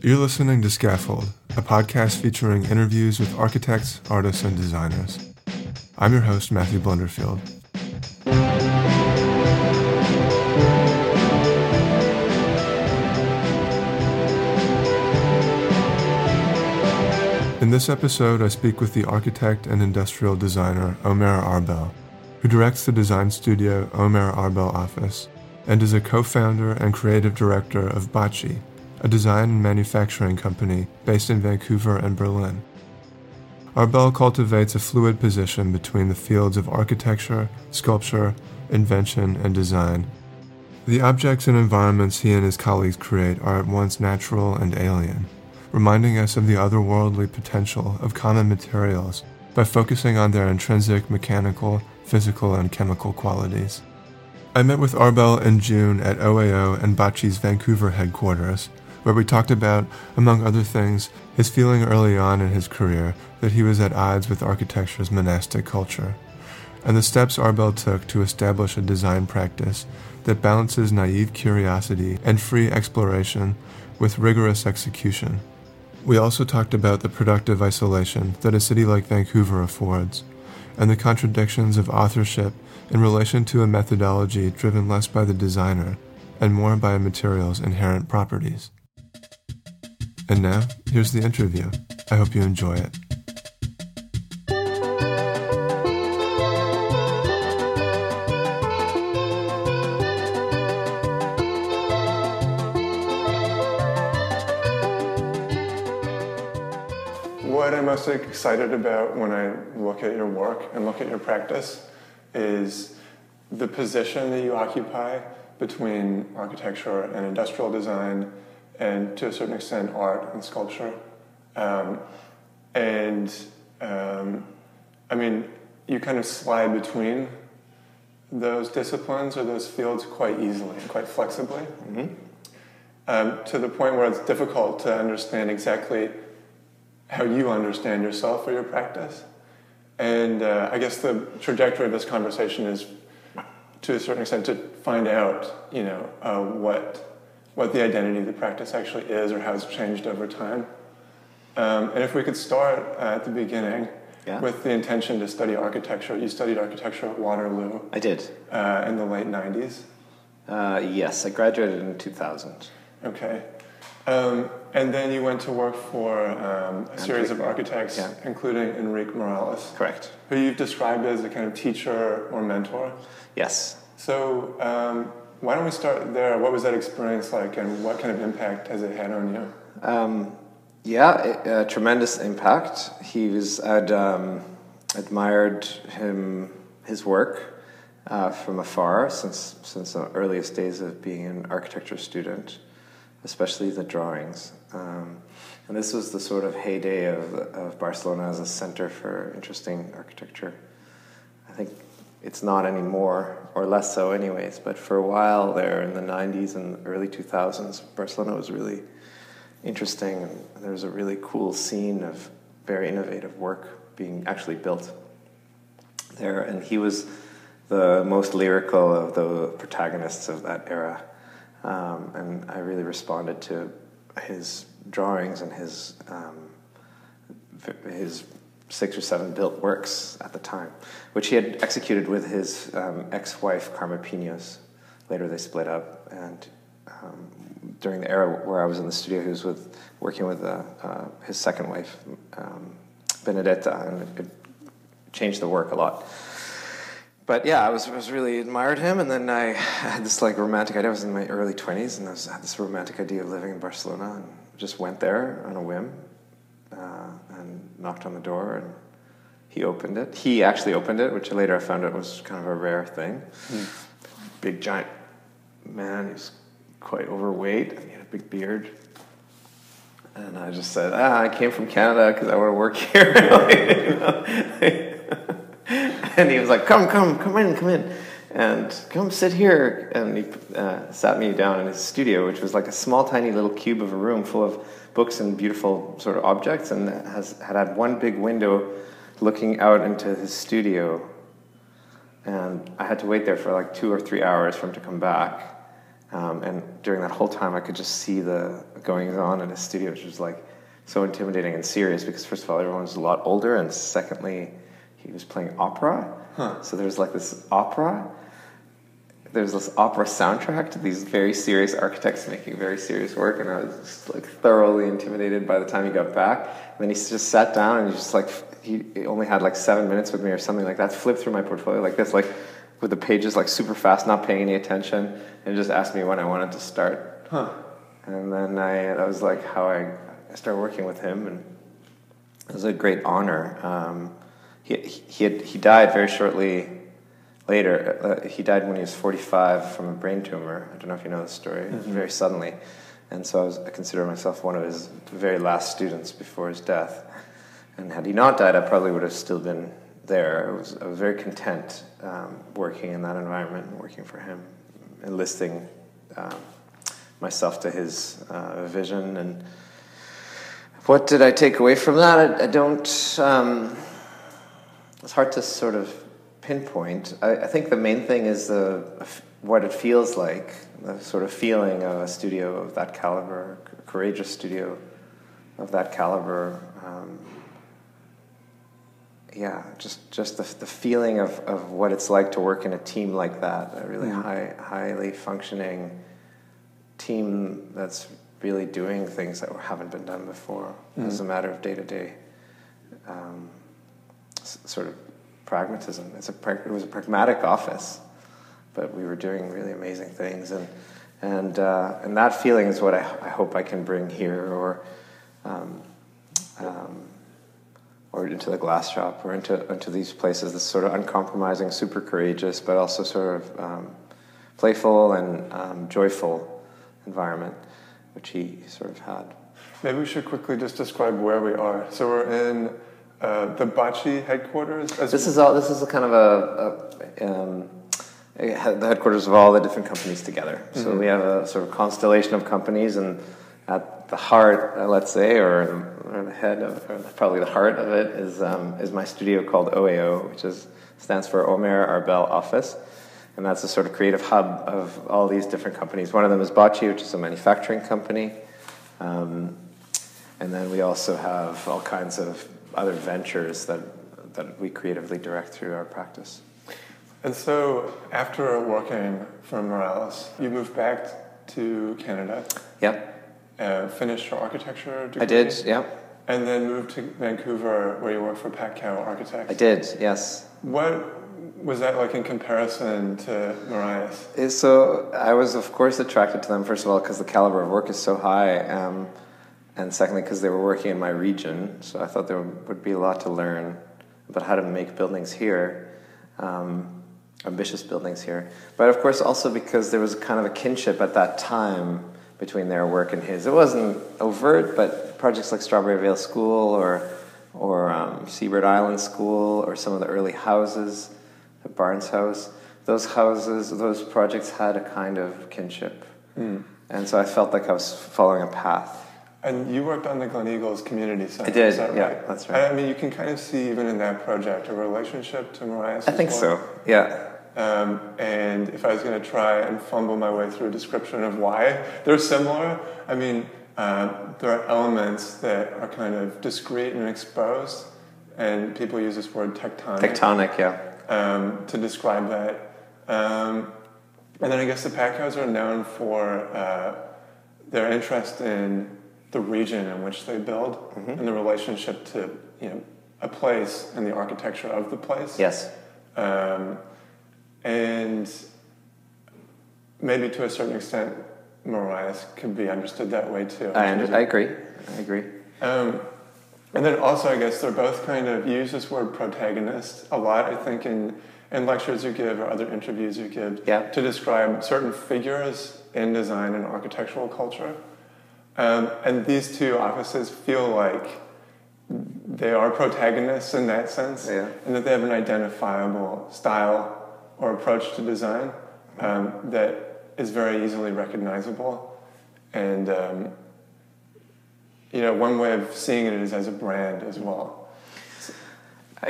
You're listening to Scaffold, a podcast featuring interviews with architects, artists, and designers. I'm your host, Matthew Blunderfield. In this episode, I speak with the architect and industrial designer Omer Arbel, who directs the design studio Omer Arbel Office and is a co founder and creative director of Bocci, a design and manufacturing company based in Vancouver and Berlin. Arbel cultivates a fluid position between the fields of architecture, sculpture, invention, and design. The objects and environments he and his colleagues create are at once natural and alien reminding us of the otherworldly potential of common materials by focusing on their intrinsic mechanical, physical, and chemical qualities. I met with Arbel in June at OAO and Bocci's Vancouver headquarters, where we talked about, among other things, his feeling early on in his career that he was at odds with architecture's monastic culture, and the steps Arbel took to establish a design practice that balances naive curiosity and free exploration with rigorous execution. We also talked about the productive isolation that a city like Vancouver affords, and the contradictions of authorship in relation to a methodology driven less by the designer and more by a material's inherent properties. And now, here's the interview. I hope you enjoy it. What I'm most excited about when I look at your work and look at your practice is the position that you occupy between architecture and industrial design, and to a certain extent, art and sculpture. Um, and um, I mean, you kind of slide between those disciplines or those fields quite easily and quite flexibly, mm-hmm. um, to the point where it's difficult to understand exactly how you understand yourself or your practice. And uh, I guess the trajectory of this conversation is, to a certain extent, to find out, you know, uh, what what the identity of the practice actually is or how it's changed over time. Um, and if we could start at the beginning yeah. with the intention to study architecture. You studied architecture at Waterloo. I did. Uh, in the late 90s? Uh, yes, I graduated in 2000. Okay. Um, and then you went to work for um, a series of architects, yeah. including Enrique Miralles. Correct. Who you've described as a kind of teacher or mentor. Yes. So um, why don't we start there? What was that experience like, and what kind of impact has it had on you? Um, yeah, a tremendous impact. He was I'd um, admired him his work uh, from afar since since the earliest days of being an architecture student especially the drawings. Um, and this was the sort of heyday of, of Barcelona as a center for interesting architecture. I think it's not anymore, or less so, anyways. But for a while there in the 90s and early 2000s, Barcelona was really interesting. And there was a really cool scene of very innovative work being actually built there. And he was the most lyrical of the protagonists of that era. Um, and I really responded to his drawings and his um, his six or seven built works at the time, which he had executed with his um, ex-wife Carmen Pinos. Later, they split up, and um, during the era where I was in the studio, he was with working with uh, uh, his second wife, um, Benedetta, and it, changed the work a lot but yeah, I was, was really admired him, and then I had this like romantic idea. I was in my early twenties, and I was, had this romantic idea of living in Barcelona, and just went there on a whim, uh, and knocked on the door, and he opened it. He actually opened it, which later I found out was kind of a rare thing. Mm. Big giant man, he was quite overweight. He had a big beard. And I just said, ah, I came from Canada because I want to work here. and he was like, come, come, come in, come in. And come sit here. And he uh, sat me down in his studio, which was like a small, tiny little cube of a room full of books and beautiful sort of objects, and has had had one big window looking out into his studio. And I had to wait there for like two or three hours for him to come back. Um, and during that whole time, I could just see the goings on in his studio, which was like so intimidating and serious because, first of all, everyone was a lot older, and secondly, he was playing opera. Huh. So there's like this opera. There's this opera soundtrack to these very serious architects making very serious work, and I was just like thoroughly intimidated by the time he got back. And then he just sat down and he just like he only had like seven minutes with me or something like that. Flipped through my portfolio like this, like with the pages like super fast, not paying any attention, and just asked me when I wanted to start. Huh. And then I that was like how I, I started working with him, and it was a great honor. Um, he he had, he died very shortly later. Uh, he died when he was 45 from a brain tumor. I don't know if you know the story. Mm-hmm. Very suddenly, and so I, was, I consider myself one of his very last students before his death. And had he not died, I probably would have still been there. I was, I was very content um, working in that environment and working for him, enlisting um, myself to his uh, vision. And what did I take away from that? I, I don't. Um, it's hard to sort of pinpoint. I, I, think the main thing is the what it feels like, the sort of feeling of a studio of that caliber, a courageous studio of that caliber. Um, yeah, just just the, the feeling of, of what it's like to work in a team like that, a really mm. high, highly functioning team that's really doing things that haven't been done before mm. as a matter of day to day sort of pragmatism. It's a it was a pragmatic office, but we were doing really amazing things, and and uh, and that feeling is what I, I hope I can bring here, or. Um, um, or into the glass shop or into, into these places, this sort of uncompromising, super courageous, but also sort of um, playful and um, joyful environment, which he sort of had. Maybe we should quickly just describe where we are. So we're in uh, the Bocci headquarters. this is all. This is a kind of a, a um, the headquarters of all the different companies together. So mm-hmm. we have a sort of constellation of companies, and at the heart, uh, let's say, or or the head of, or probably the heart of it is um, is my studio called OAO, which is stands for Omer Arbel Office, and that's a sort of creative hub of all these different companies. One of them is Bocci, which is a manufacturing company, um, and then we also have all kinds of other ventures that that we creatively direct through our practice. And so, after working for Miralles, you moved back to Canada. Yep. Uh, finished your architecture degree. I did. Yep. And then moved to Vancouver where you work for Patkau Architects. I did, yes. What was that like in comparison to Miralles? So I was, of course, attracted to them, first of all, because the caliber of work is so high. Um, and secondly, because they were working in my region. So I thought there would be a lot to learn about how to make buildings here. Um, ambitious buildings here. But of course, also because there was kind of a kinship at that time between their work and his. It wasn't overt, but projects like Strawberry Vale School or or um, Seabird Island School or some of the early houses, the Barnes House, those houses, those projects had a kind of kinship. Mm. And so I felt like I was following a path. And you worked on the Gleneagles Community Center. I did, that yeah, right? that's right. I mean, you can kind of see even in that project a relationship to Miralles. I think well. so, yeah. Um, and if I was going to try and fumble my way through a description of why they're similar, I mean, uh, there are elements that are kind of discrete and exposed, and people use this word tectonic. Tectonic, yeah. Um, to describe that. Um, and then I guess the Pat are known for uh, their interest in the region in which they build mm-hmm. and the relationship to you know a place and the architecture of the place. Yes. Um, and maybe to a certain extent, Miralles could be understood that way too. I, under, I agree. I agree. Um, and then also, I guess they're both kind of use this word protagonist a lot. I think in in lectures you give or other interviews you give Yeah. to describe certain figures in design and architectural culture. Um, and these two offices feel like they are protagonists in that sense, Yeah. and that they have an identifiable style or approach to design um, that is very easily recognizable. And um, you know, one way of seeing it is as a brand as well.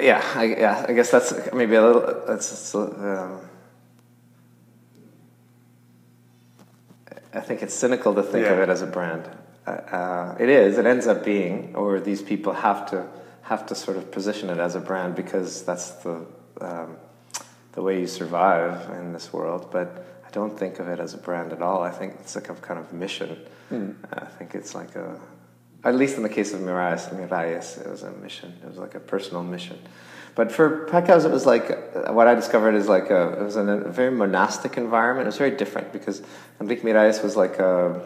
Yeah, I, yeah. I guess that's maybe a little. That's. that's, Um, I think it's cynical to think of it as a brand. Uh, uh, it is. It ends up being, or these people have to have to sort of position it as a brand because that's the um, the way you survive in this world. But I don't think of it as a brand at all. I think it's like a kind of mission. I think it's like a, at least in the case of Miralles, Miralles, it was a mission. It was like a personal mission. But for Patkaus, it was like what I discovered is like a, it was a very monastic environment. It was very different because Enrique Miralles was like a,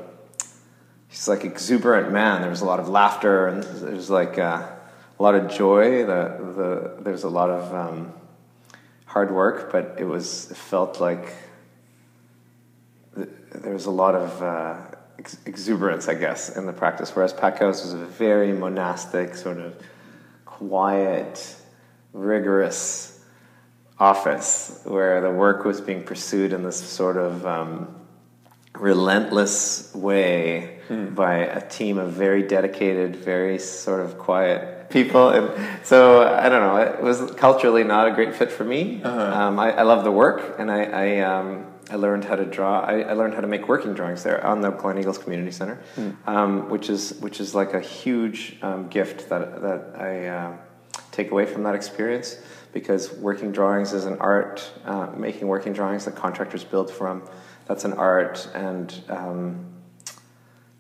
he's like exuberant man. There was a lot of laughter and there was like uh, a lot of joy. The the there's a lot of um, hard work, but it was it felt like there was a lot of uh, ex- exuberance, I guess, in the practice. Whereas Patkaus was a very monastic, sort of quiet, rigorous office where the work was being pursued in this sort of um, relentless way by a team of very dedicated, very sort of quiet people. And so I don't know, it was culturally not a great fit for me. Um, I, I love the work, and I I, um, I learned how to draw. I, I learned how to make working drawings there on the Gleneagles Community Center, um, which is which is like a huge um, gift that that I. Uh, take away from that experience because working drawings is an art. Uh, making working drawings that contractors build from, that's an art, and um,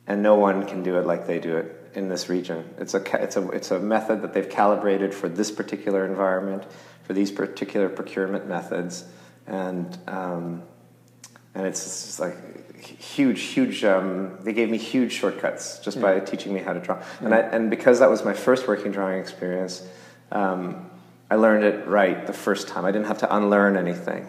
and no one can do it like they do it in this region. It's a it's a it's a method that they've calibrated for this particular environment, for these particular procurement methods, and um, and it's just like huge, huge. Um, they gave me huge shortcuts just by teaching me how to draw, and I, and because that was my first working drawing experience, um, I learned it right the first time. I didn't have to unlearn anything,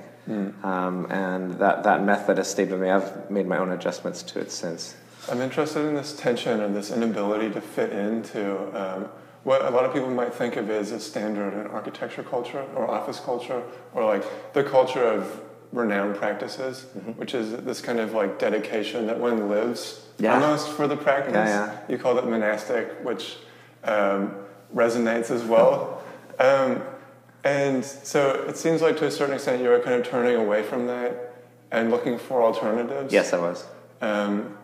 um, and that that method has stayed with me. I've made my own adjustments to it since. I'm interested in this tension and this inability to fit into um, what a lot of people might think of as a standard in architecture culture or office culture or like the culture of renowned practices, Mm-hmm. which is this kind of like dedication that one lives Yeah. almost for the practice. Yeah, yeah. You call it monastic, which um, resonates as well. Um, and so it seems like to a certain extent you were kind of turning away from that and looking for alternatives. Yes, I was. Um,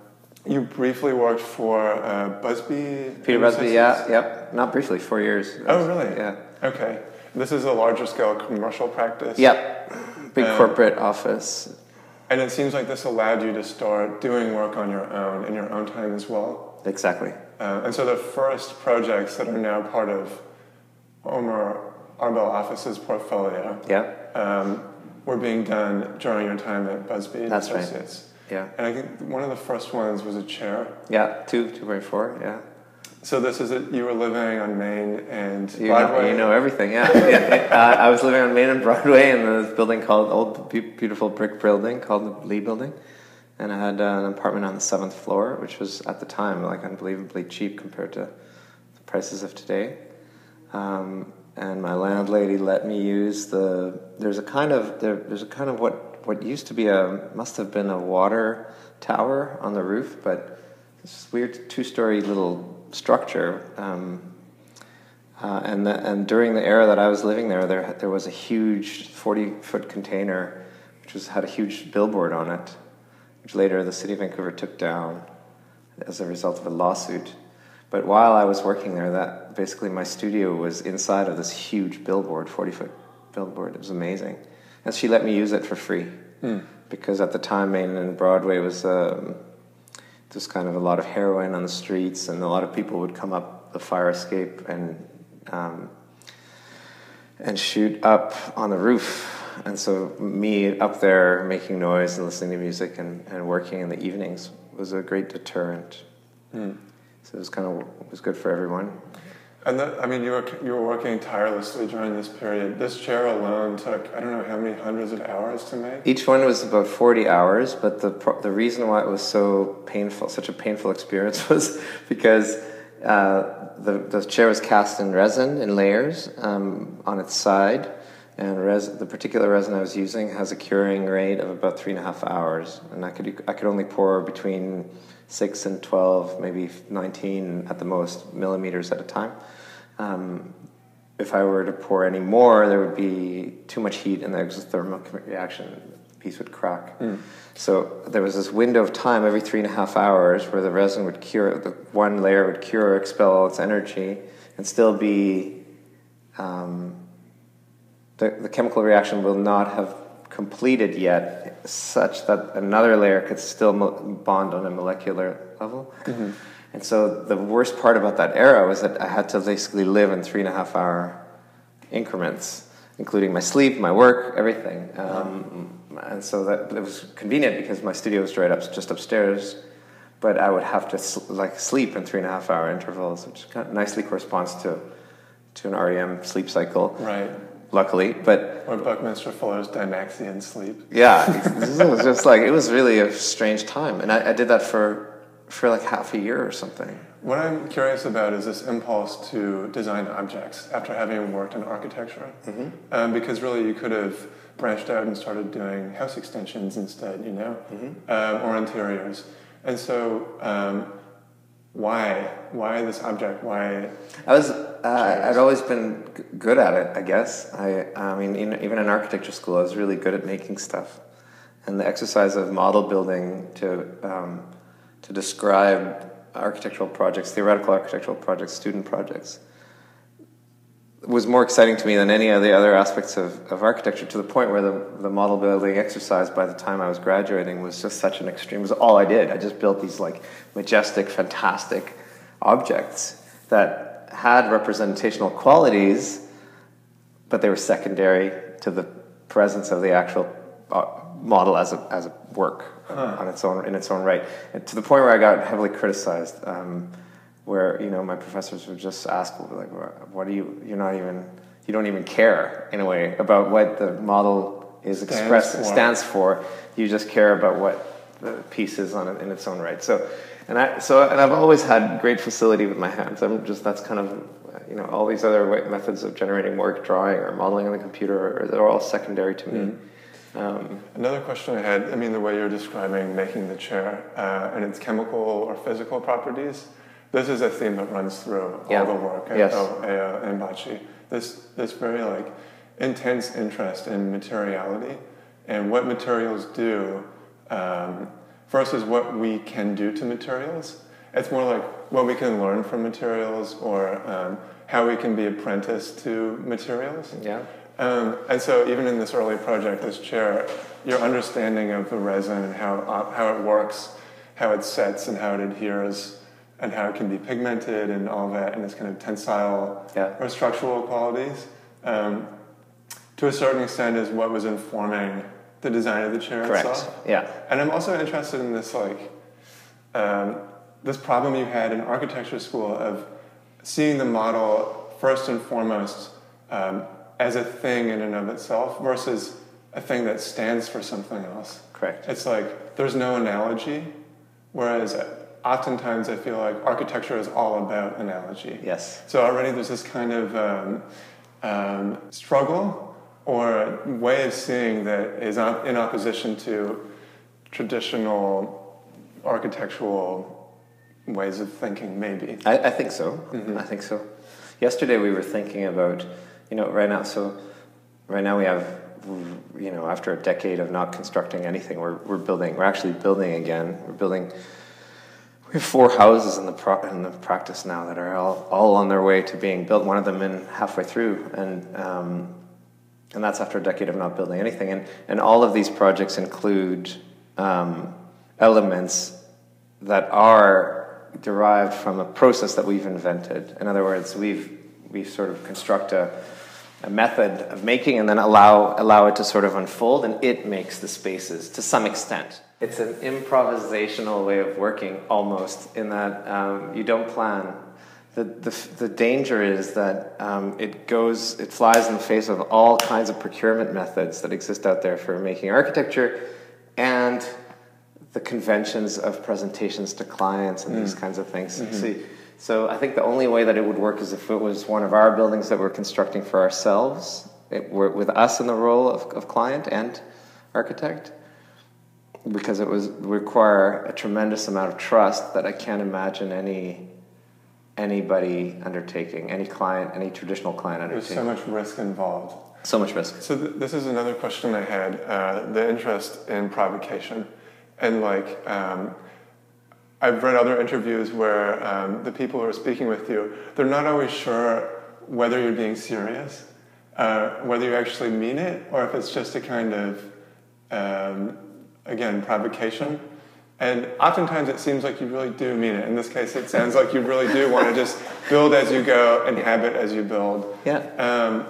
you briefly worked for uh, Busby. Peter Busby, yeah, yep. Not briefly, four years. Oh, really? Yeah. Okay. This is a larger scale commercial practice. Yep. Big Um, corporate office. And it seems like this allowed you to start doing work on your own in your own time as well. Exactly. Uh, and so the first projects that are now part of Omer Arbel Office's portfolio Yeah. um, were being done during your time at Busby That's right. Yeah. And I think one of the first ones was a chair. Yeah. Two, two by four, Yeah. So this is it. You were living on Main and You Broadway. know, you know everything. Yeah. yeah. Uh, I was living on Main and Broadway in this building called old, beautiful brick building called the Lee Building, and I had uh, an apartment on the seventh floor, which was at the time like unbelievably cheap compared to the prices of today. Um, and my landlady let me use the. There's a kind of there, there's a kind of what what used to be a must have been a water tower on the roof, but this weird two-story little structure. Um, uh, and the, and during the era that I was living there, there there was a huge forty-foot container, which was had a huge billboard on it, which later the city of Vancouver took down as a result of a lawsuit. But while I was working there, that basically my studio was inside of this huge billboard, forty-foot billboard. It was amazing, and she let me use it for free because at the time Main and Broadway was. Um, there's kind of a lot of heroin on the streets, and a lot of people would come up the fire escape and um, and shoot up on the roof. And so, me up there making noise and listening to music and, and working in the evenings was a great deterrent. So it was kind of it was good for everyone. And that, I mean, you were you were working tirelessly during this period. This chair alone took I don't know how many hundreds of hours to make. Each one was about forty hours, but the the reason why it was so painful, such a painful experience, was because uh, the the chair was cast in resin in layers um, on its side, and res- the particular resin I was using has a curing rate of about three and a half hours, and I could I could only pour between six and 12, maybe 19 at the most millimeters at a time. Um, if I were to pour any more, there would be too much heat and the exothermal reaction The piece would crack. Mm. So there was this window of time every three and a half hours where the resin would cure, the one layer would cure, expel all its energy, and still be. Um, the, the chemical reaction will not have completed yet, such that another layer could still bond on a molecular level. Mm-hmm. And so the worst part about that era was that I had to basically live in three and a half hour increments, including my sleep, my work, everything. Um, and so that it was convenient because my studio was right up just upstairs, but I would have to like sleep in three and a half hour intervals, which kind of nicely corresponds to to an REM sleep cycle. Right luckily. But or Buckminster Fuller's Dymaxion sleep. Yeah, it was just like it was really a strange time, and I, I, did that for for like half a year or something. What I'm curious about is this impulse to design objects after having worked in architecture, mm-hmm. um, because really you could have branched out and started doing house extensions instead, you know, mm-hmm. um, or interiors, and so. Um, why? Why this object? Why? I was. Uh, I'd always been g- good at it. I guess. I. I mean, in, even in architecture school, I was really good at making stuff, and the exercise of model building to um, to describe architectural projects, theoretical architectural projects, student projects, was more exciting to me than any of the other aspects of, of architecture to the point where the, the model building exercise by the time I was graduating was just such an extreme. It was all I did. I just built these like majestic, fantastic objects that had representational qualities, but they were secondary to the presence of the actual uh, model as a, as a work huh. on its own in its own right. And to the point where I got heavily criticized. Um, where you know my professors would just ask like what do you you're not even you don't even care in a way about what the model is expressed stands, stands for you just care about what the piece is on it in its own right so and I so and I've always had great facility with my hands I'm just that's kind of you know all these other methods of generating work drawing or modeling on the computer they're all secondary to me mm. Um, Another question I had, I mean, the way you're describing making the chair uh, and its chemical or physical properties, this is a theme that runs through yeah. all the work at yes. Ea and Bocci. This this very like intense interest in materiality and what materials do um, versus what we can do to materials. It's more like what we can learn from materials or um, how we can be apprenticed to materials. Yeah. Um, and so even in this early project, this chair, your understanding of the resin and how, uh, how it works, how it sets and how it adheres and how it can be pigmented and all that, and its kind of tensile yeah. or structural qualities, um, to a certain extent, is what was informing the design of the chair Correct. itself. Yeah. And I'm also interested in this like um, this problem you had in architecture school of seeing the model first and foremost um, as a thing in and of itself versus a thing that stands for something else. Correct. It's like there's no analogy, whereas oftentimes I feel like architecture is all about analogy. Yes. So already there's this kind of um, um, struggle or a way of seeing that is in opposition to traditional architectural ways of thinking, maybe. I, I think so. Mm-hmm. I think so. Yesterday we were thinking about, you know, right now, so right now we have you know, after a decade of not constructing anything, we're, we're building, we're actually building again. We're building we have four houses in the pro- in the practice now that are all, all on their way to being built. One of them in halfway through, and um, and that's after a decade of not building anything. And and all of these projects include um, elements that are derived from a process that we've invented. In other words, we've we sort of construct a, a method of making and then allow allow it to sort of unfold, and it makes the spaces to some extent it's an improvisational way of working almost in that um, you don't plan the, the, the danger is that um, it goes, it flies in the face of all kinds of procurement methods that exist out there for making architecture and the conventions of presentations to clients and mm. these kinds of things. Mm-hmm. See, so I think the only way that it would work is if it was one of our buildings that we're constructing for ourselves, it, with us in the role of, of client and architect, because it was require a tremendous amount of trust that I can't imagine any anybody undertaking, any client, any traditional client undertaking. There's so much risk involved. So much risk. So th- this is another question I had: uh, the interest in provocation, and like. Um, I've read other interviews where um, the people who are speaking with you, they're not always sure whether you're being serious, uh, whether you actually mean it, or if it's just a kind of, um, again, provocation. And oftentimes it seems like you really do mean it. In this case, it sounds like you really do want to just build as you go and habit as you build. Yeah. Um,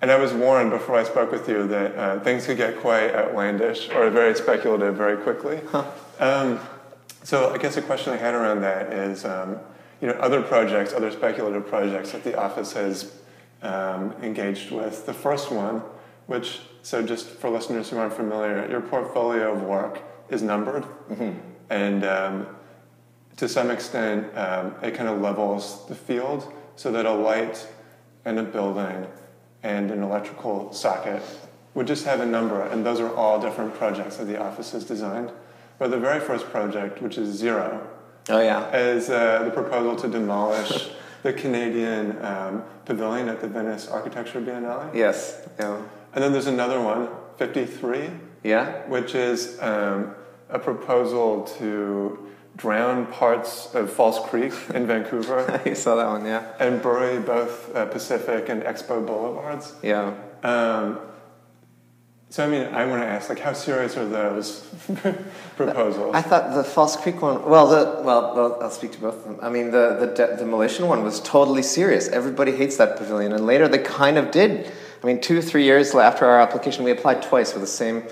and I was warned before I spoke with you that uh, things could get quite outlandish or very speculative very quickly. Huh. Um, so I guess a question I had around that is, um, you know, other projects, other speculative projects that the office has um, engaged with. The first one, which, so just for listeners who aren't familiar, your portfolio of work is numbered. Mm-hmm and um, to some extent, um, it kind of levels the field so that a light and a building and an electrical socket would just have a number, and those are all different projects that the office has designed. But the very first project, which is zero, oh yeah, is uh, the proposal to demolish the Canadian um, pavilion at the Venice Architecture Biennale. Yes. Yeah. And then there's another one, 53. Yeah. Which is um, a proposal to drown parts of False Creek in Vancouver. you saw that one, yeah. And bury both uh, Pacific and Expo Boulevards. Yeah. Um, so I mean, I want to ask, like, how serious are those proposals? I thought the False Creek one. Well, the well, well, I'll speak to both of them. I mean, the the de- demolition one was totally serious. Everybody hates that pavilion, and later they kind of did. I mean, two three years after our application, we applied twice with the same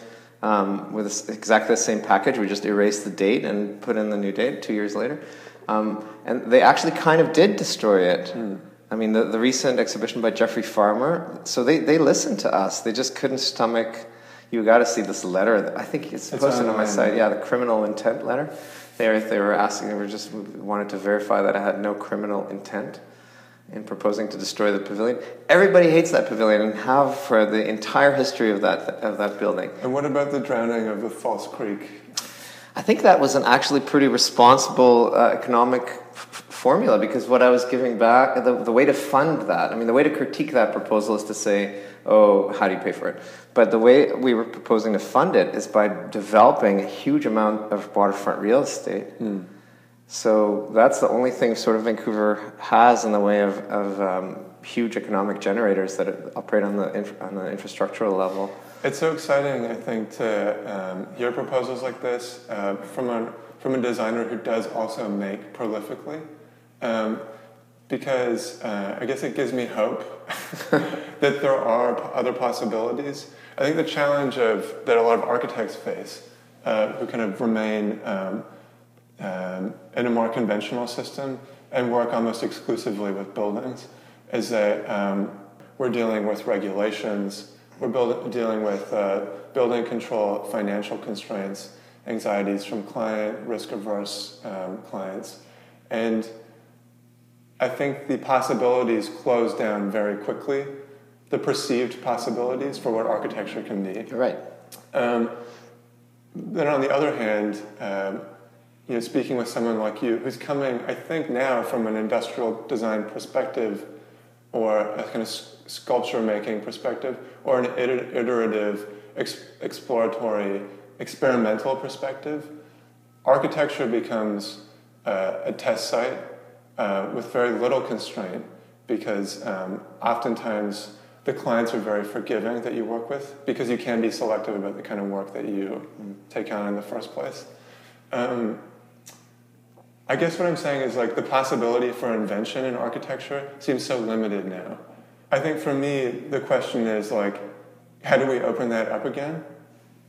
um, with exactly the same package. We just erased the date and put in the new date two years later. Um, and they actually kind of did destroy it. Mm. I mean, the, the recent exhibition by Geoffrey Farmer, so they, they listened to us. They just couldn't stomach, you got to see this letter. I think it's, it's posted on my site. Yeah, the criminal intent letter. They were, they were asking, they were just wanted to verify that I had no criminal intent in proposing to destroy the pavilion. Everybody hates that pavilion and have for the entire history of that of that building. And what about the drowning of the False Creek? I think that was an actually pretty responsible uh, economic f- formula because what I was giving back, the, the way to fund that, I mean, the way to critique that proposal is to say, oh, how do you pay for it? But the way we were proposing to fund it is by developing a huge amount of waterfront real estate. Mm so that's the only thing sort of Vancouver has in the way of, of um, huge economic generators that operate on the inf- on the infrastructural level. It's so exciting, I think, to um, hear proposals like this uh, from a from a designer who does also make prolifically, um, because uh, I guess it gives me hope that there are other possibilities. I think the challenge of that a lot of architects face, uh, who kind of remain um, in a more conventional system and work almost exclusively with buildings is that um, we're dealing with regulations, we're build, dealing with uh, building control, financial constraints, anxieties from client, risk averse um, clients. And I think the possibilities close down very quickly, the perceived possibilities for what architecture can be. You're right. Um, then on the other hand, um, you know, speaking with someone like you who's coming, I think now from an industrial design perspective or a kind of sculpture making perspective or an iterative, ex- exploratory, experimental perspective, architecture becomes uh, a test site uh, with very little constraint because um, oftentimes the clients are very forgiving that you work with because you can be selective about the kind of work that you mm. take on in the first place. Um, I guess what I'm saying is like the possibility for invention in architecture seems so limited now. I think for me, the question is like, how do we open that up again?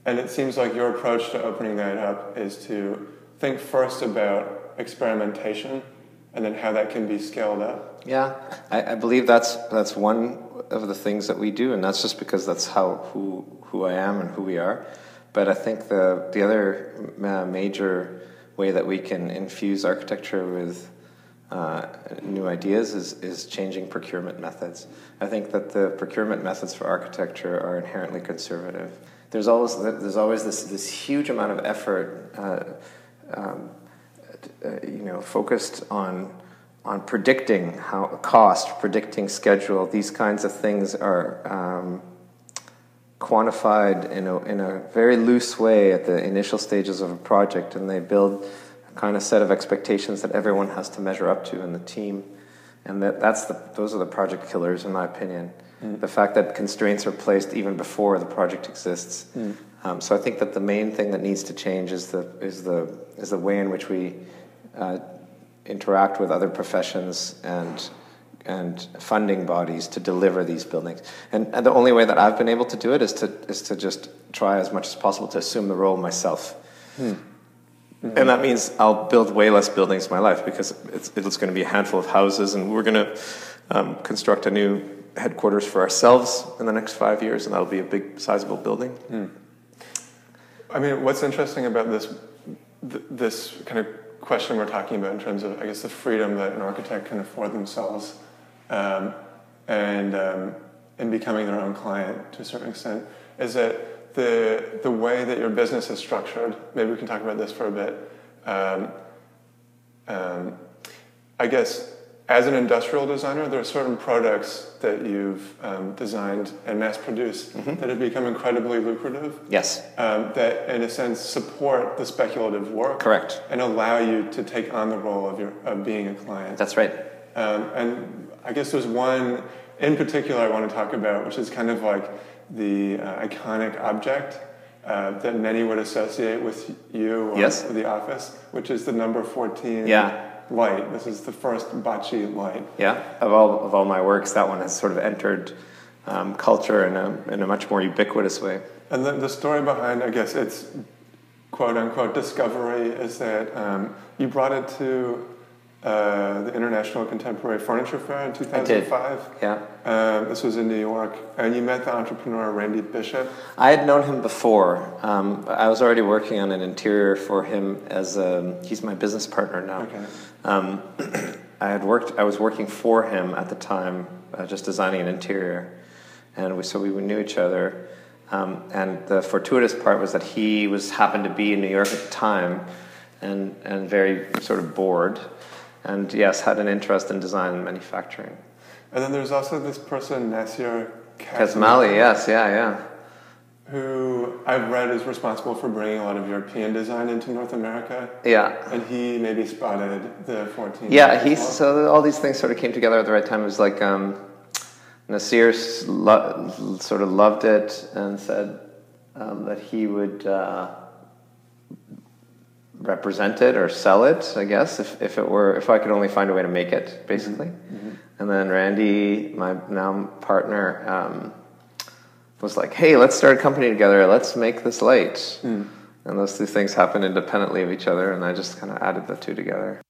And it seems like your approach to opening that up is to think first about experimentation and then how that can be scaled up. Yeah, I, I believe that's that's one of the things that we do, and that's just because that's how who who I am and who we are. But I think the the other uh, major way that we can infuse architecture with uh, new ideas is, is changing procurement methods. I think that the procurement methods for architecture are inherently conservative. There's always there's always this this huge amount of effort, uh, um, uh, you know, focused on on predicting how cost, predicting schedule. These kinds of things are. Um, quantified in a, in a very loose way at the initial stages of a project, and they build a kind of set of expectations that everyone has to measure up to in the team. And that, that's the, those are the project killers, in my opinion. Mm. The fact that constraints are placed even before the project exists. Mm. Um, so I think that the main thing that needs to change is the, is the, is the way in which we uh, interact with other professions and and funding bodies to deliver these buildings. And, and, the only way that I've been able to do it is to is to just try as much as possible to assume the role myself. Hmm. Mm-hmm. And that means I'll build way less buildings in my life because it's, it's going to be a handful of houses, and we're going to um, construct a new headquarters for ourselves in the next five years, and that'll be a big, sizable building. Hmm. I mean, what's interesting about this th- this kind of question we're talking about in terms of, I guess, the freedom that an architect can afford themselves um, and um, in becoming their own client to a certain extent is that the the way that your business is structured. Maybe we can talk about this for a bit. Um, um I guess as an industrial designer, there are certain products that you've um, designed and mass produced mm-hmm. that have become incredibly lucrative. Yes. Um, that, in a sense, support the speculative work. Correct. And allow you to take on the role of, your, of being a client. That's right. Um, and I guess there's one in particular I want to talk about, which is kind of like the uh, iconic object uh, that many would associate with you or yes. the office, which is the number 14 yeah. light. This is the first Bocci light. Yeah, of all, of all my works, that one has sort of entered um, culture in a, in a much more ubiquitous way. And the, the story behind, I guess, it's quote unquote discovery is that um, you brought it to uh, the International Contemporary Furniture Fair in 2005. Yeah. Um, this was in New York. And you met the entrepreneur Randy Bishop. I had known him before. Um, I was already working on an interior for him as a, he's my business partner now. Okay. Um, I had worked, I was working for him at the time, uh, just designing an interior. And we, so we knew each other. Um, and the fortuitous part was that he was happened to be in New York at the time and, and very sort of bored and yes, had an interest in design and manufacturing. And then there's also this person, Nasir Kassamali, yes, yeah, yeah. Who I've read is responsible for bringing a lot of European design into North America. Yeah. And he maybe spotted the 14. Yeah, he, so all these things sort of came together at the right time. It was like um, Nasir lo- sort of loved it and said um, that he would. Uh, represent it or sell it, I guess, if, if it were, if I could only find a way to make it, basically. Mm-hmm. mm-hmm. And then Randy, my now partner, um, was like, hey, let's start a company together, let's make this light. Mm. And those two things happen independently of each other, and I just kind of added the two together.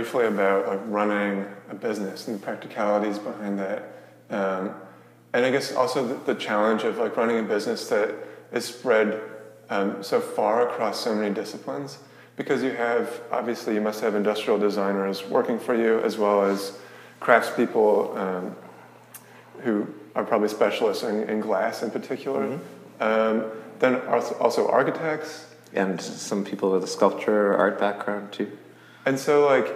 Briefly about like running a business and the practicalities behind that, um, and I guess also the, the, challenge of like running a business that is spread um, so far across so many disciplines. Because you have obviously you must have industrial designers working for you as well as craftspeople um, who are probably specialists in, in glass in particular. Mm-hmm. Um, then also architects and some people with a sculpture or art background too. And so, like,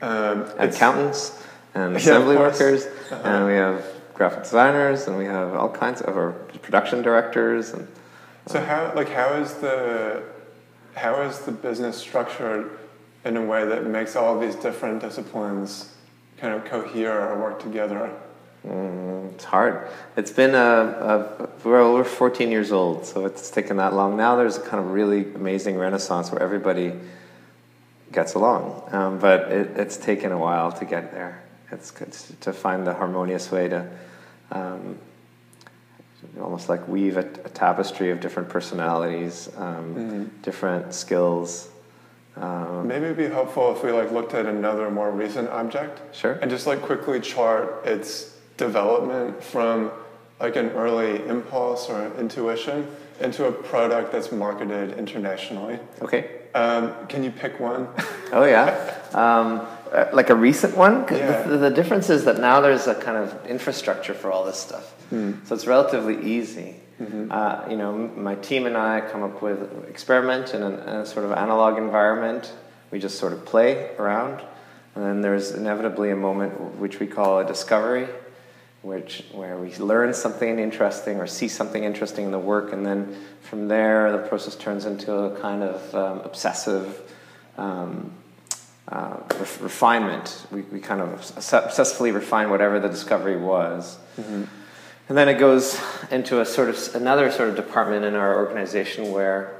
um, accountants and assembly yeah, workers, uh-huh. and we have graphic designers, and we have all kinds of our production directors. And so how like how is the how is the business structured in a way that makes all these different disciplines kind of cohere or work together? Mm, it's hard. It's been a, a well, we're 14 years old, so it's taken that long. Now there's a kind of really amazing renaissance where everybody gets along, um, but it, it's taken a while to get there. It's, it's to find the harmonious way to um, almost like weave a, a, tapestry of different personalities, um, mm-hmm. different skills. Um, Maybe it'd be helpful if we like looked at another more recent object, sure, and just like quickly chart its development from like an early impulse or intuition into a product that's marketed internationally. Okay. Um, can you pick one? oh yeah, um, uh, like a recent one. Yeah. The, the, difference is that now there's a kind of infrastructure for all this stuff, mm. so it's relatively easy. Mm-hmm. Uh, you know, my team and I come up with experiment in, in a sort of analog environment. We just sort of play around, and then there's inevitably a moment which we call a discovery which where we learn something interesting or see something interesting in the work, and then from there the process turns into a kind of um, obsessive um, uh, re- refinement. We, we kind of obsessively refine whatever the discovery was. Mm-hmm. And then it goes into a sort of another sort of department in our organization where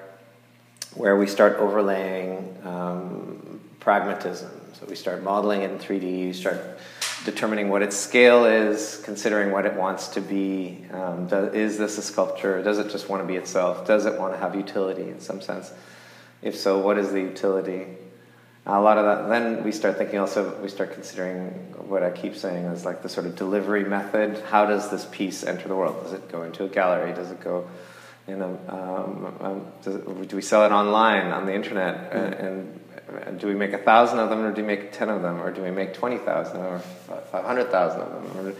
where we start overlaying um, pragmatism. So we start modeling it in 3D, we start determining what its scale is, considering what it wants to be. Um, does, is this a sculpture? Does it just want to be itself? Does it want to have utility in some sense? If so, what is the utility? A lot of that. Then we start thinking. Also, we start considering what I keep saying is like the sort of delivery method. How does this piece enter the world? Does it go into a gallery? Does it go? You know, um, um, does, do we sell it online on the internet? Mm-hmm. and do we make a thousand of them or do we make ten of them? Or do we make 20,000 or 500,000 of them?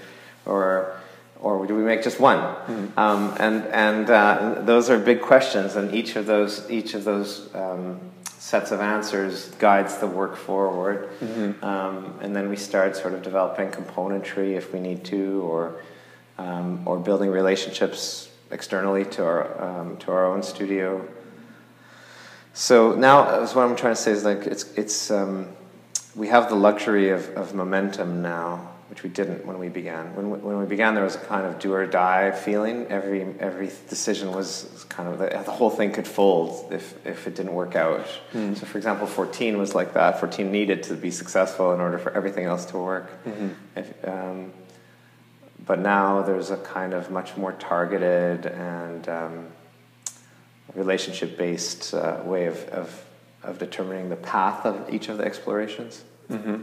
Or, or, or do we make just one? Mm-hmm. um, and, and uh, those are big questions and each of those each of those um, sets of answers guides the work forward. Mm-hmm. um, and then we start sort of developing componentry if we need to or um, or building relationships externally to our um, to our own studio so now, what I'm trying to say is like it's it's um, we have the luxury of, of momentum now, which we didn't when we began. When we, when we began, there was a kind of do or die feeling. Every every decision was kind of the, the whole thing could fold if if it didn't work out. Mm. So, for example, 14 was like that. 14 needed to be successful in order for everything else to work. Mm-hmm. If, um, but now there's a kind of much more targeted and um, relationship based uh, way of, of, of, determining the path of each of the explorations. Mm-hmm.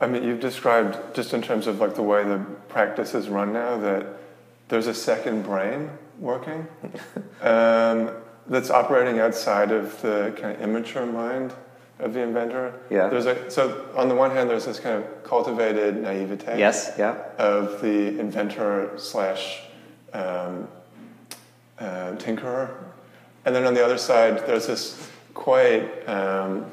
I mean, you've described just in terms of like the way the practice is run now that there's a second brain working um, that's operating outside of the kind of immature mind of the inventor. Yeah. There's a so on the one hand, there's this kind of cultivated naivete. Yes. Yeah. Of the inventor slash um, uh, tinkerer and then on the other side, there's this quite um,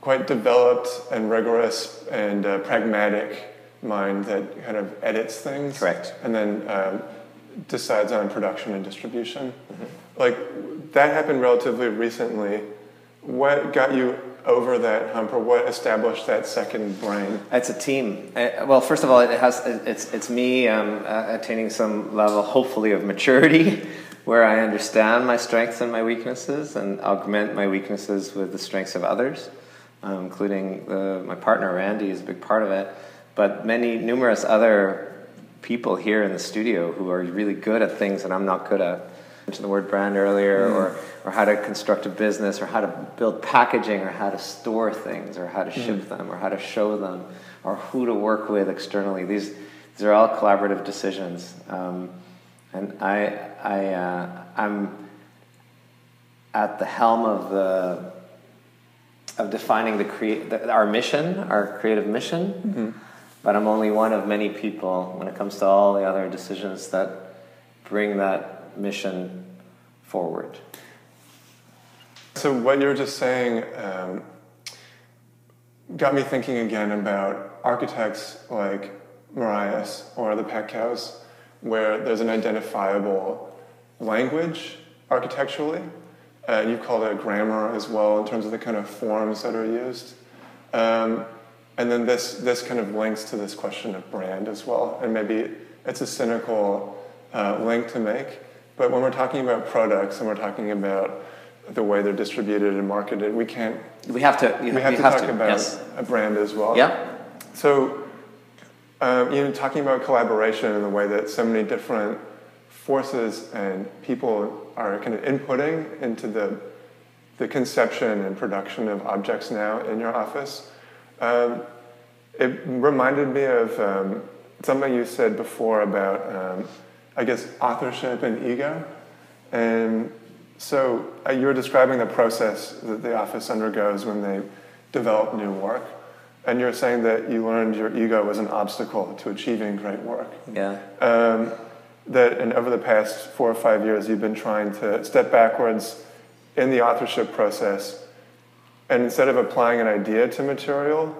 quite developed and rigorous and uh, pragmatic mind that kind of edits things. Correct. And then um, decides on production and distribution. Mm-hmm. Like that happened relatively recently. What got you over that hump, or what established that second brain? It's a team. Uh, well, first of all, it has it's it's me um, uh, attaining some level, hopefully, of maturity where I understand my strengths and my weaknesses and augment my weaknesses with the strengths of others, um, including the, my partner Randy is a big part of it, but many, numerous other people here in the studio who are really good at things that I'm not good at. I mentioned the word brand earlier, mm. or, or how to construct a business, or how to build packaging, or how to store things, or how to ship mm. them, or how to show them, or who to work with externally. These, these are all collaborative decisions. Um, and I, I, uh, I'm at the helm of the of defining the, crea- the our mission, our creative mission. Mm-hmm. But I'm only one of many people when it comes to all the other decisions that bring that mission forward. So what you were just saying um, got me thinking again about architects like Miralles or the Patkaus, where there's an identifiable language architecturally. Uh, you called it grammar as well in terms of the kind of forms that are used. Um, and then this, this kind of links to this question of brand as well. And maybe it's a cynical uh, link to make. But when we're talking about products and we're talking about the way they're distributed and marketed, we can't. We have to. we have to have talk to, about yes. a brand as well. Yeah. So, um, you know, talking about collaboration in the way that so many different forces and people are kind of inputting into the the conception and production of objects now in your office. Um, it reminded me of um, something you said before about, um, I guess, authorship and ego. And so uh, you were describing the process that the office undergoes when they develop new work. And you're saying that you learned your ego was an obstacle to achieving great work. Yeah. Um, that, and over the past four or five years, you've been trying to step backwards in the authorship process. And instead of applying an idea to material,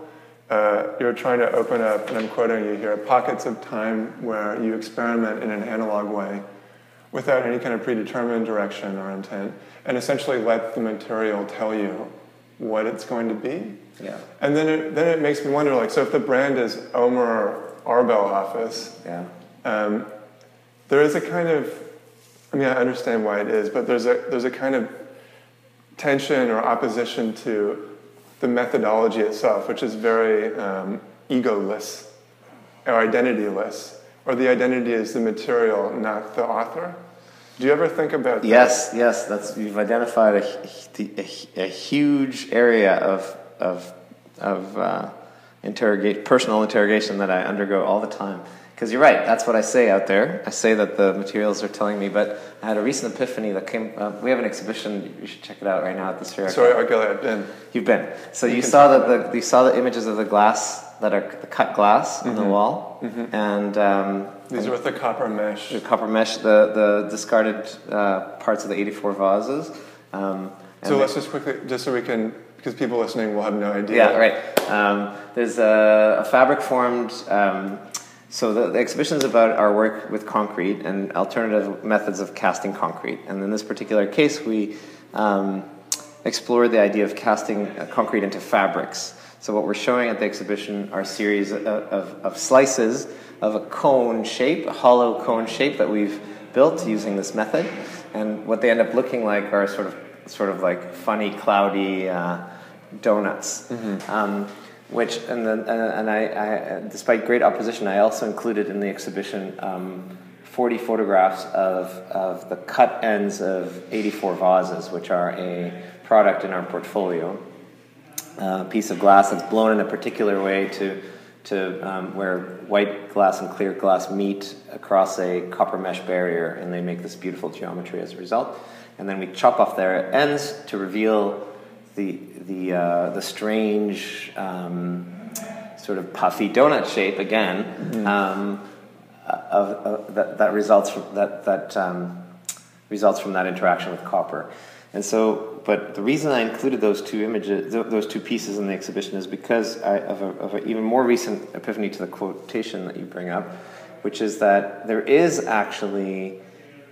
uh, you're trying to open up, and I'm quoting you here, pockets of time where you experiment in an analog way without any kind of predetermined direction or intent, and essentially let the material tell you what it's going to be. Yeah. And then it, then it makes me wonder, like, so if the brand is Omer Arbel Office, Yeah. um, there is a kind of, I mean, I understand why it is, but there's a there's a kind of tension or opposition to the methodology itself, which is very um, egoless or identityless, or the identity is the material, not the author. Do you ever think about that? Yes, yes, that's you've identified a, a, a huge area of of of uh, interrogate personal interrogation that I undergo all the time. Because you're right, that's what I say out there. I say that the materials are telling me, but I had a recent epiphany that came. Uh, we have an exhibition. You should check it out right now at the Sphere. Sorry, I'll go ahead. Ben. You've been. So you saw that the you saw the images of the glass that are the cut glass on Mm-hmm. the wall, and um, These are with the copper mesh. the copper mesh, the the discarded uh, parts of the 84 vases. Um, So let's just quickly, just so we can, because people listening will have no idea. yeah, right. Um, there's a, a fabric formed. Um, so the, the exhibition is about our work with concrete and alternative methods of casting concrete. And in this particular case, we um, explored the idea of casting uh, concrete into fabrics. So what we're showing at the exhibition are a series of, of, of slices of a cone shape, a hollow cone shape that we've built using this method. And what they end up looking like are sort of sort of like funny, cloudy uh, donuts. Um, which and then and, and I, I, despite great opposition, I also included in the exhibition um, 40 photographs of, of the cut ends of 84 vases, which are a product in our portfolio. A piece of glass that's blown in a particular way to to um, where white glass and clear glass meet across a copper mesh barrier, and they make this beautiful geometry as a result. And then we chop off their ends to reveal the the uh, the strange um, sort of puffy donut shape again um, of, of that, that results from that that um, results from that interaction with copper. And so, but the reason I included those two images, th- those two pieces in the exhibition, is because I, of, a, of an even more recent epiphany to the quotation that you bring up, which is that there is actually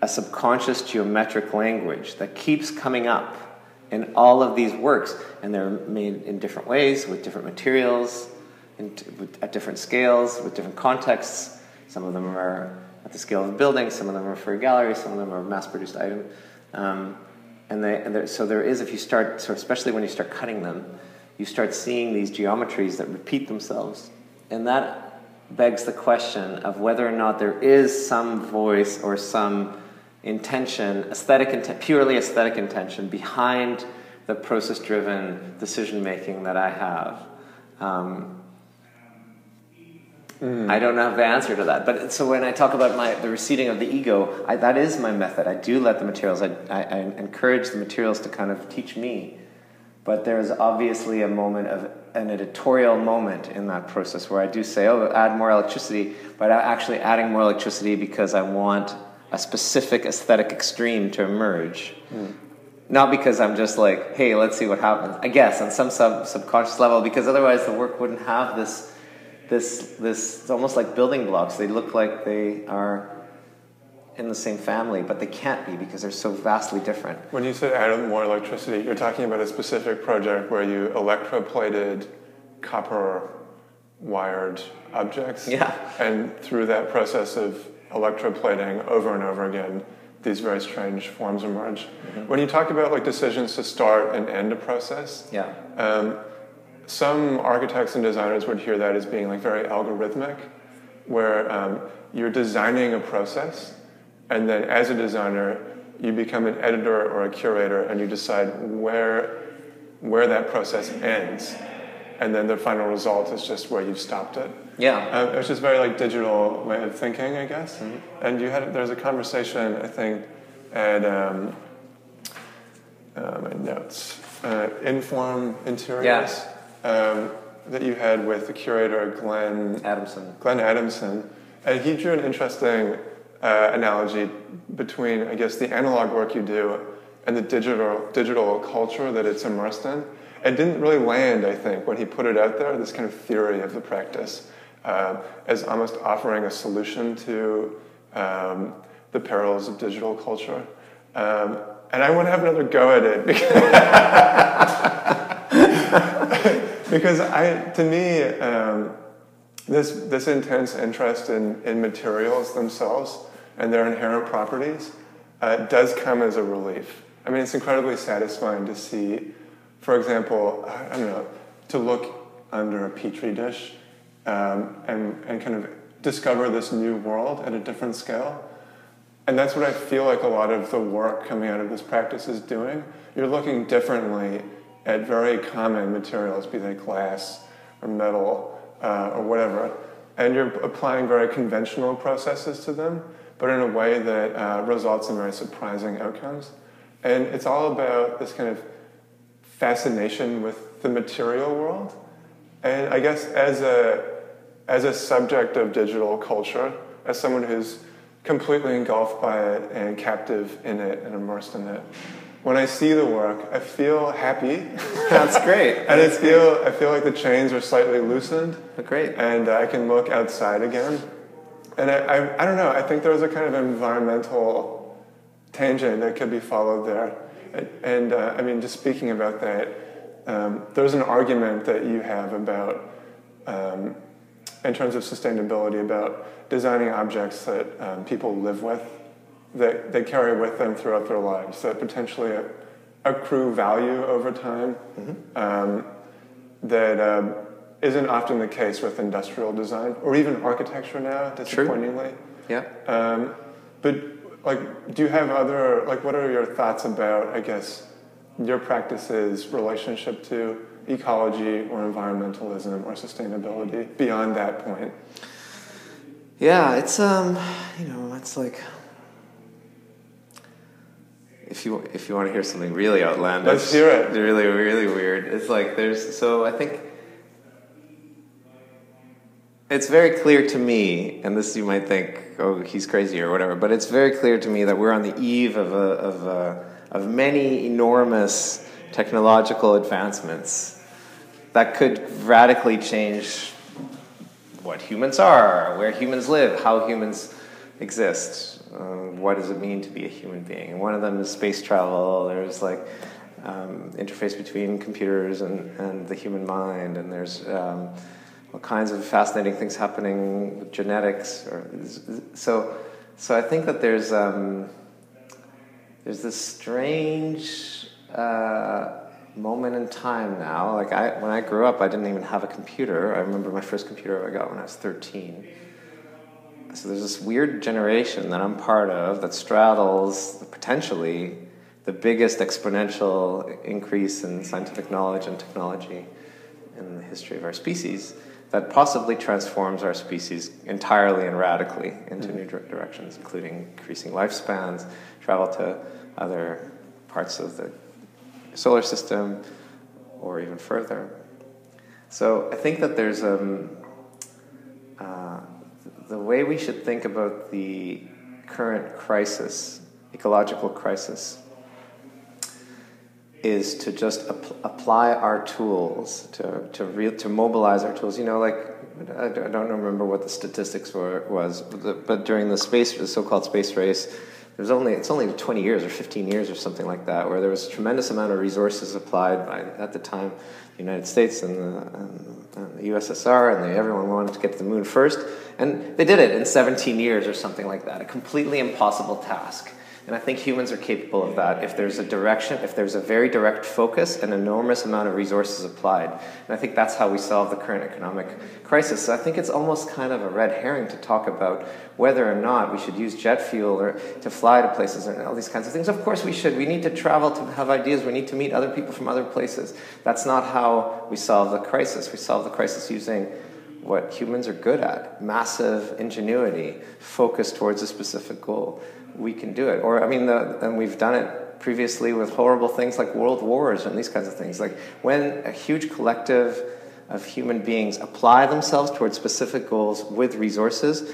a subconscious geometric language that keeps coming up in all of these works, and they're made in different ways with different materials, t- with, at different scales, with different contexts. Some of them are at the scale of a building, some of them are for a gallery, some of them are mass-produced item. Um, and, they, and so there is, if you start, so especially when you start cutting them, you start seeing these geometries that repeat themselves, and that begs the question of whether or not there is some voice or some intention, aesthetic intent, purely aesthetic intention behind the process-driven decision making that I have. Um, I don't have the answer to that. But so when I talk about my the receding of the ego, I, that is my method. I do let the materials. I, I, I encourage the materials to kind of teach me. But there's obviously a moment of an editorial moment in that process where I do say, "Oh, add more electricity," but I'm actually adding more electricity because I want a specific aesthetic extreme to emerge. Not because I'm just like, hey, let's see what happens. I guess on some sub- subconscious level, because otherwise the work wouldn't have this this this it's almost like building blocks. They look like they are in the same family, but they can't be because they're so vastly different. When you said add more electricity, you're talking about a specific project where you electroplated copper wired objects. Yeah. And through that process of electroplating over and over again, these very strange forms emerge. Mm-hmm. When you talk about like decisions to start and end a process, yeah. Um, some architects and designers would hear that as being like very algorithmic, where um, you're designing a process, and then as a designer, you become an editor or a curator, and you decide where where that process ends, and then the final result is just where you've stopped it. Yeah, um, it's just very like digital way of thinking, I guess. Mm-hmm. And you had there's a conversation I think at um, uh, my notes, uh, Inform Interiors. Yeah um, that you had with the curator Glenn Adamson. Glenn Adamson, and he drew an interesting uh, analogy between, I guess, the analog work you do and the digital digital culture that it's immersed in. It didn't really land, I think, when he put it out there. This kind of theory of the practice uh, as almost offering a solution to um, the perils of digital culture. Um, and I want to have another go at it because because I, to me, um, this, this intense interest in, in materials themselves and their inherent properties uh, does come as a relief. I mean, it's incredibly satisfying to see, for example, I don't know, to look under a petri dish um, and, and kind of discover this new world at a different scale. And that's what I feel like a lot of the work coming out of this practice is doing. You're looking differently at very common materials, be they glass or metal uh, or whatever, and you're applying very conventional processes to them, but in a way that uh, results in very surprising outcomes. And it's all about this kind of fascination with the material world. And I guess as a, as a subject of digital culture, as someone who's completely engulfed by it and captive in it and immersed in it, when I see the work, I feel happy. That's great. and I feel I feel like the chains are slightly loosened. Great. And I can look outside again. And I, I, I don't know. I think there's a kind of environmental tangent that could be followed there. And, uh, I mean, just speaking about that, um, there's an argument that you have about, um, in terms of sustainability, about designing objects that um, people live with that they carry with them throughout their lives that potentially accrue value over time mm-hmm. um, that um, not often the case with industrial design or even architecture now, disappointingly. True. Yeah. Um, but like, do you have other like? What are your thoughts about? I guess your practice's relationship to ecology or environmentalism or sustainability beyond that point. Yeah, it's um, you know, it's like if you if you want to hear something really outlandish, let's hear it. Really, really weird. It's like there's so I think it's very clear to me, and this you might think, oh, he's crazy or whatever, but it's very clear to me that we're on the eve of a, of a, of many enormous technological advancements that could radically change what humans are, where humans live, how humans exist um, what does it mean to be a human being? And one of them is space travel. There's like um, interface between computers and, and the human mind, and there's um, all kinds of fascinating things happening with genetics. Or so, so I think that there's um, there's this strange uh, moment in time now. Like I, when I grew up, I didn't even have a computer. I remember my first computer I got when I was 13 so there's this weird generation that I'm part of that straddles potentially the biggest exponential increase in scientific knowledge and technology in the history of our species that possibly transforms our species entirely and radically into mm-hmm. new directions, including increasing lifespans, travel to other parts of the solar system, or even further. So I think that there's um, uh, the way we should think about the current crisis, ecological crisis, is to just ap- apply our tools to to re- to mobilize our tools. You know, like I don't remember what the statistics were was, but during the space the so-called space race, there's only it's only 20 years or 15 years or something like that where there was a tremendous amount of resources applied by at the time the United States and the, and, and the USSR and they, everyone wanted to get to the moon first and they did it in 17 years or something like that a completely impossible task and I think humans are capable of that if there's a direction, if there's a very direct focus, an enormous amount of resources applied. And I think that's how we solve the current economic crisis. So I think it's almost kind of a red herring to talk about whether or not we should use jet fuel or to fly to places and all these kinds of things. Of course we should. We need to travel to have ideas. We need to meet other people from other places. That's not how we solve the crisis. We solve the crisis using what humans are good at massive ingenuity, focus towards a specific goal we can do it. Or, I mean, the, and we've done it previously with horrible things like world wars and these kinds of things. Like when a huge collective of human beings apply themselves towards specific goals with resources,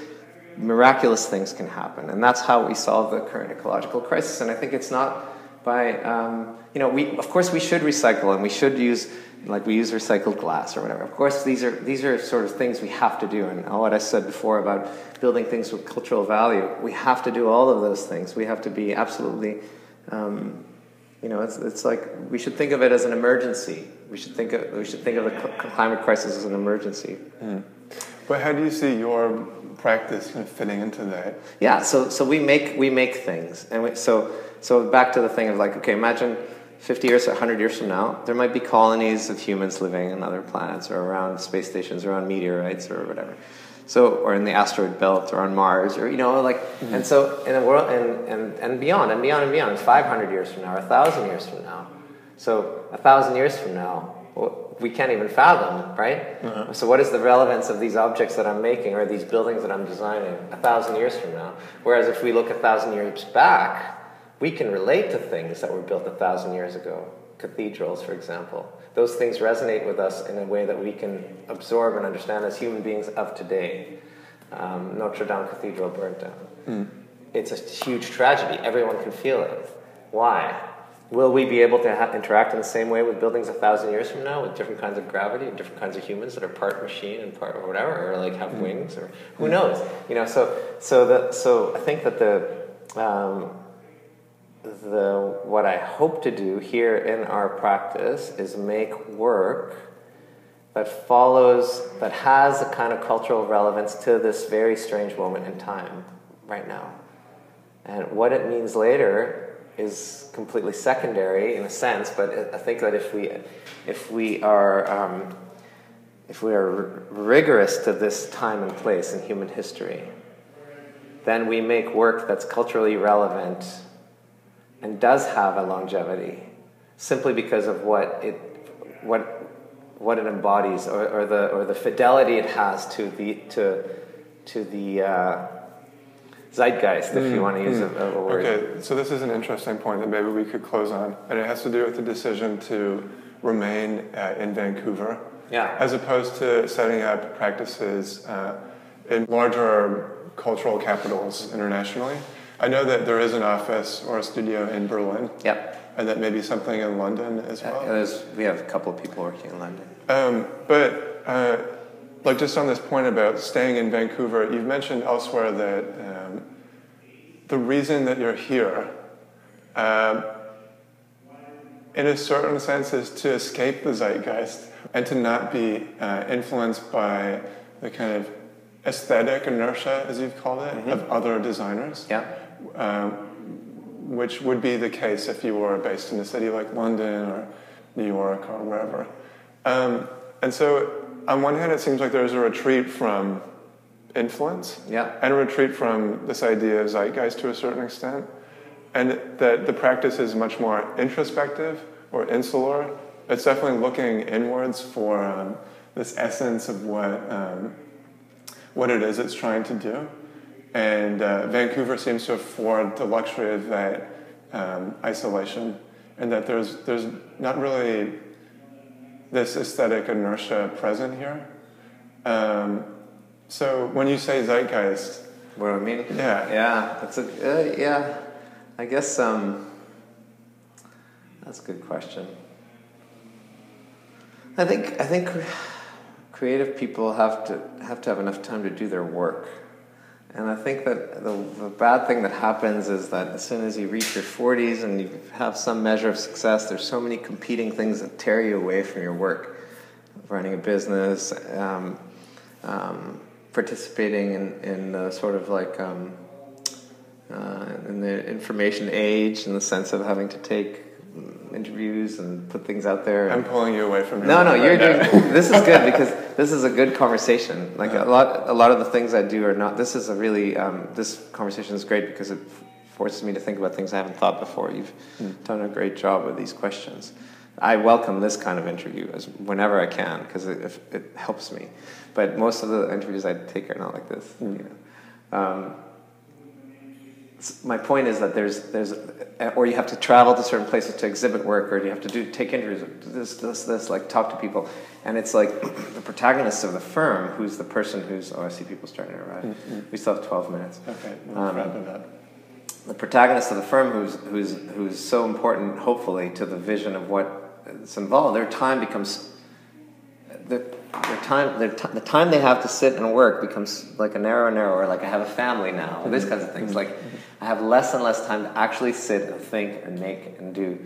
miraculous things can happen. And that's how we solve the current ecological crisis. And I think it's not by, um, you know, we, of course we should recycle and we should use like we use recycled glass or whatever. Of course, these are these are sort of things we have to do, and what I said before about building things with cultural value, we have to do all of those things. We have to be absolutely, um, you know, it's it's like we should think of it as an emergency. We should think of we should think of the climate crisis as an emergency. Mm. But how do you see your practice kind of fitting into that? Yeah, so so we make we make things, and we, so so back to the thing of like, okay, imagine 50 years, 100 years from now, there might be colonies of humans living on other planets or around space stations or on meteorites or whatever. So, or in the asteroid belt or on Mars or, you know, like, mm-hmm. and so in a world, and, and, and beyond, and beyond, and beyond, 500 years from now, or 1,000 years from now. So, a 1,000 years from now, we can't even fathom, right? Mm-hmm. So, what is the relevance of these objects that I'm making or these buildings that I'm designing a thousand years from now? Whereas if we look a thousand years back, we can relate to things that were built a thousand years ago, cathedrals, for example. Those things resonate with us in a way that we can absorb and understand as human beings of today. Um, Notre Dame Cathedral burnt down. Mm. It's a huge tragedy. Everyone can feel it. Why? Will we be able to ha- interact in the same way with buildings a thousand years from now with different kinds of gravity and different kinds of humans that are part machine and part whatever, or like have mm. wings, or who mm. knows? You know, so so the so I think that the um, the what I hope to do here in our practice is make work that follows that has a kind of cultural relevance to this very strange moment in time right now. And what it means later is completely secondary in a sense, but I think that if we if we are um, if we are r- rigorous to this time and place in human history, then we make work that's culturally relevant and does have a longevity simply because of what it what what it embodies or, or the or the fidelity it has to the to to the uh, zeitgeist, if mm, you want to use mm. a, a, word. Okay, so this is an interesting point that maybe we could close on, and it has to do with the decision to remain uh, in Vancouver, yeah. as opposed to setting up practices uh, in larger cultural capitals internationally. I know that there is an office or a studio in Berlin. Yep. And that maybe something in London as well. Uh, we have a couple of people working in London. Um, but uh, like just on this point about staying in Vancouver, you've mentioned elsewhere that um, the reason that you're here, um, in a certain sense, is to escape the zeitgeist and to not be uh, influenced by the kind of aesthetic inertia, as you've called it, mm-hmm. of other designers. Yeah. Um, which would be the case if you were based in a city like London or New York or wherever. Um, and so, on one hand, it seems like there's a retreat from influence yeah. and a retreat from this idea of zeitgeist to a certain extent, and that the practice is much more introspective or insular. It's definitely looking inwards for um, this essence of what um, what it is it's trying to do. And uh, Vancouver seems to afford the luxury of that um, isolation, and that there's there's not really this aesthetic inertia present here. Um, so when you say zeitgeist, what do I mean? Yeah, yeah, it's a uh, yeah. I guess um, That's a good question. I think I think creative people have to have to have enough time to do their work. And I think that the, the bad thing that happens is that as soon as you reach your 40s and you have some measure of success, there's so many competing things that tear you away from your work. Running a business, um, um, participating in, in sort of like um, uh, in the information age in the sense of having to take interviews and put things out there. I'm pulling you away from. No, no, you're right doing. this is good because this is a good conversation. Like a lot, a lot of the things I do are not. This is a really. Um, this conversation is great because it forces me to think about things I haven't thought before. You've mm. done a great job with these questions. I welcome this kind of interview as whenever I can because it, it, helps me. But most of the interviews I take are not like this. Mm. You know? um, my point is that there's there's or you have to travel to certain places to exhibit work or you have to do take interviews this this this like talk to people. And it's like the protagonist of the firm who's the person who's oh I see people starting to arrive. Mm-hmm. we still have 12 minutes. Okay we'll um, wrap it up. the protagonist of the firm who's who's who's so important hopefully to the vision of what's involved their time becomes the their time, their t- the time they have to sit and work becomes like a narrow and narrower. Like I have a family now, mm-hmm. these kinds of things. Like I have less and less time to actually sit and think and make and do,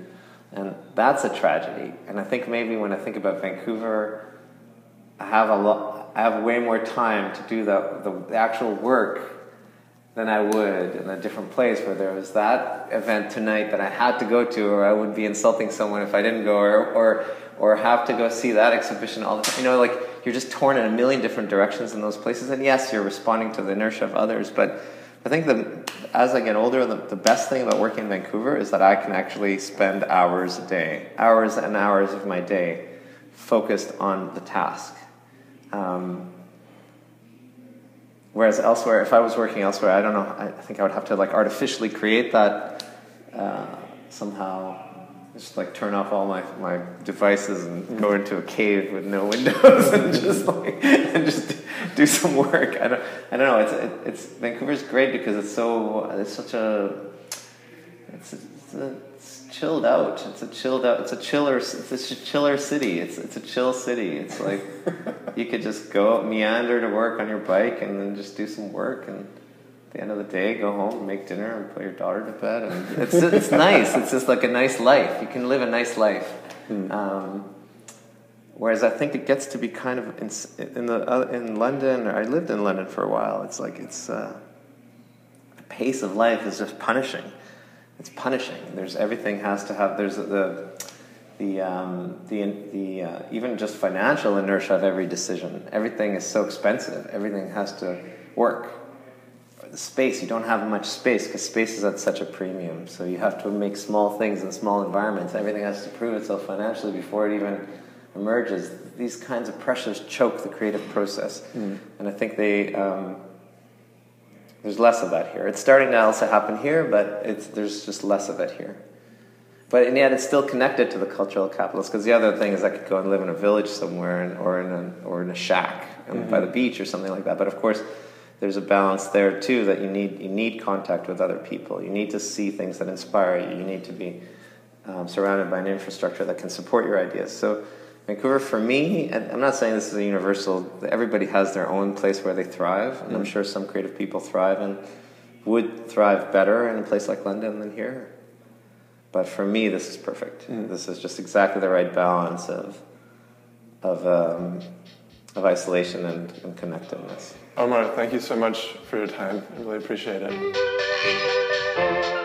and that's a tragedy. And I think maybe when I think about Vancouver, I have a lot. I have way more time to do the, the, the actual work than I would in a different place where there was that event tonight that I had to go to, or I would be insulting someone if I didn't go, or, or or have to go see that exhibition all the time. You know, like you're just torn in a million different directions in those places. And yes, you're responding to the inertia of others, but I think that as I get older, the, the best thing about working in Vancouver is that I can actually spend hours a day, hours and hours of my day focused on the task. Um, whereas elsewhere, if I was working elsewhere, I don't know, I think I would have to like artificially create that uh, somehow just like turn off all my, my devices and go into a cave with no windows and just like and just do some work. I don't I don't know. It's it, it's Vancouver's great because it's so it's such a it's, it's, a, chilled out. It's a chilled out. It's a chiller. It's a chiller city. It's it's a chill city. It's like you could just go meander to work on your bike and then just do some work and at the end of the day, go home, make dinner, and put your daughter to bed. And it's it's nice. It's just like a nice life. You can live a nice life. Mm. Um, whereas I think it gets to be kind of in, in the uh, in London. I lived in London for a while. It's like it's uh, the pace of life is just punishing. It's punishing. There's everything has to have. There's the the um, the the uh, even just financial inertia of every decision. Everything is so expensive. Everything has to work the space, you don't have much space because space is at such a premium. So you have to make small things in small environments. Everything has to prove itself financially before it even emerges. These kinds of pressures choke the creative process. Mm. And I think they, um, there's less of that here. It's starting to also happen here, but it's, there's just less of it here. But and yet it's still connected to the cultural capitalist because the other thing is I could go and live in a village somewhere and, or, in a, or in a shack mm-hmm. by the beach or something like that. But of course, there's a balance there too that you need you need contact with other people. You need to see things that inspire you. You need to be um, surrounded by an infrastructure that can support your ideas. So Vancouver, for me, I'm not saying this is a universal. Everybody has their own place where they thrive, and mm I'm sure some creative people thrive and would thrive better in a place like London than here. But for me, this is perfect. mm This is just exactly the right balance of of um, of isolation and, and connectedness. Omer, thank you so much for your time. I really appreciate it.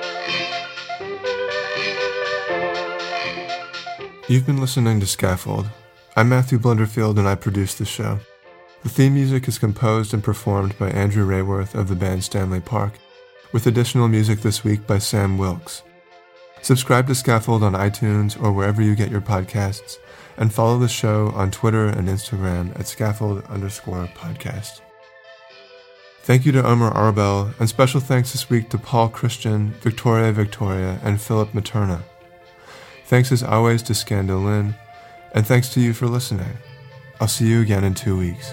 You've been listening to Scaffold. I'm Matthew Blunderfield and I produce the show. The theme music is composed and performed by Andrew Rayworth of the band Stanley Park, with additional music this week by Sam Wilkes. Subscribe to Scaffold on iTunes or wherever you get your podcasts and follow the show on Twitter and Instagram at scaffold underscore podcast. Thank you to Omer Arbel, and special thanks this week to Paul Christian, Victoria Victoria, and Philip Materna. Thanks as always to Scando Lynn, and thanks to you for listening. I'll see you again in two weeks.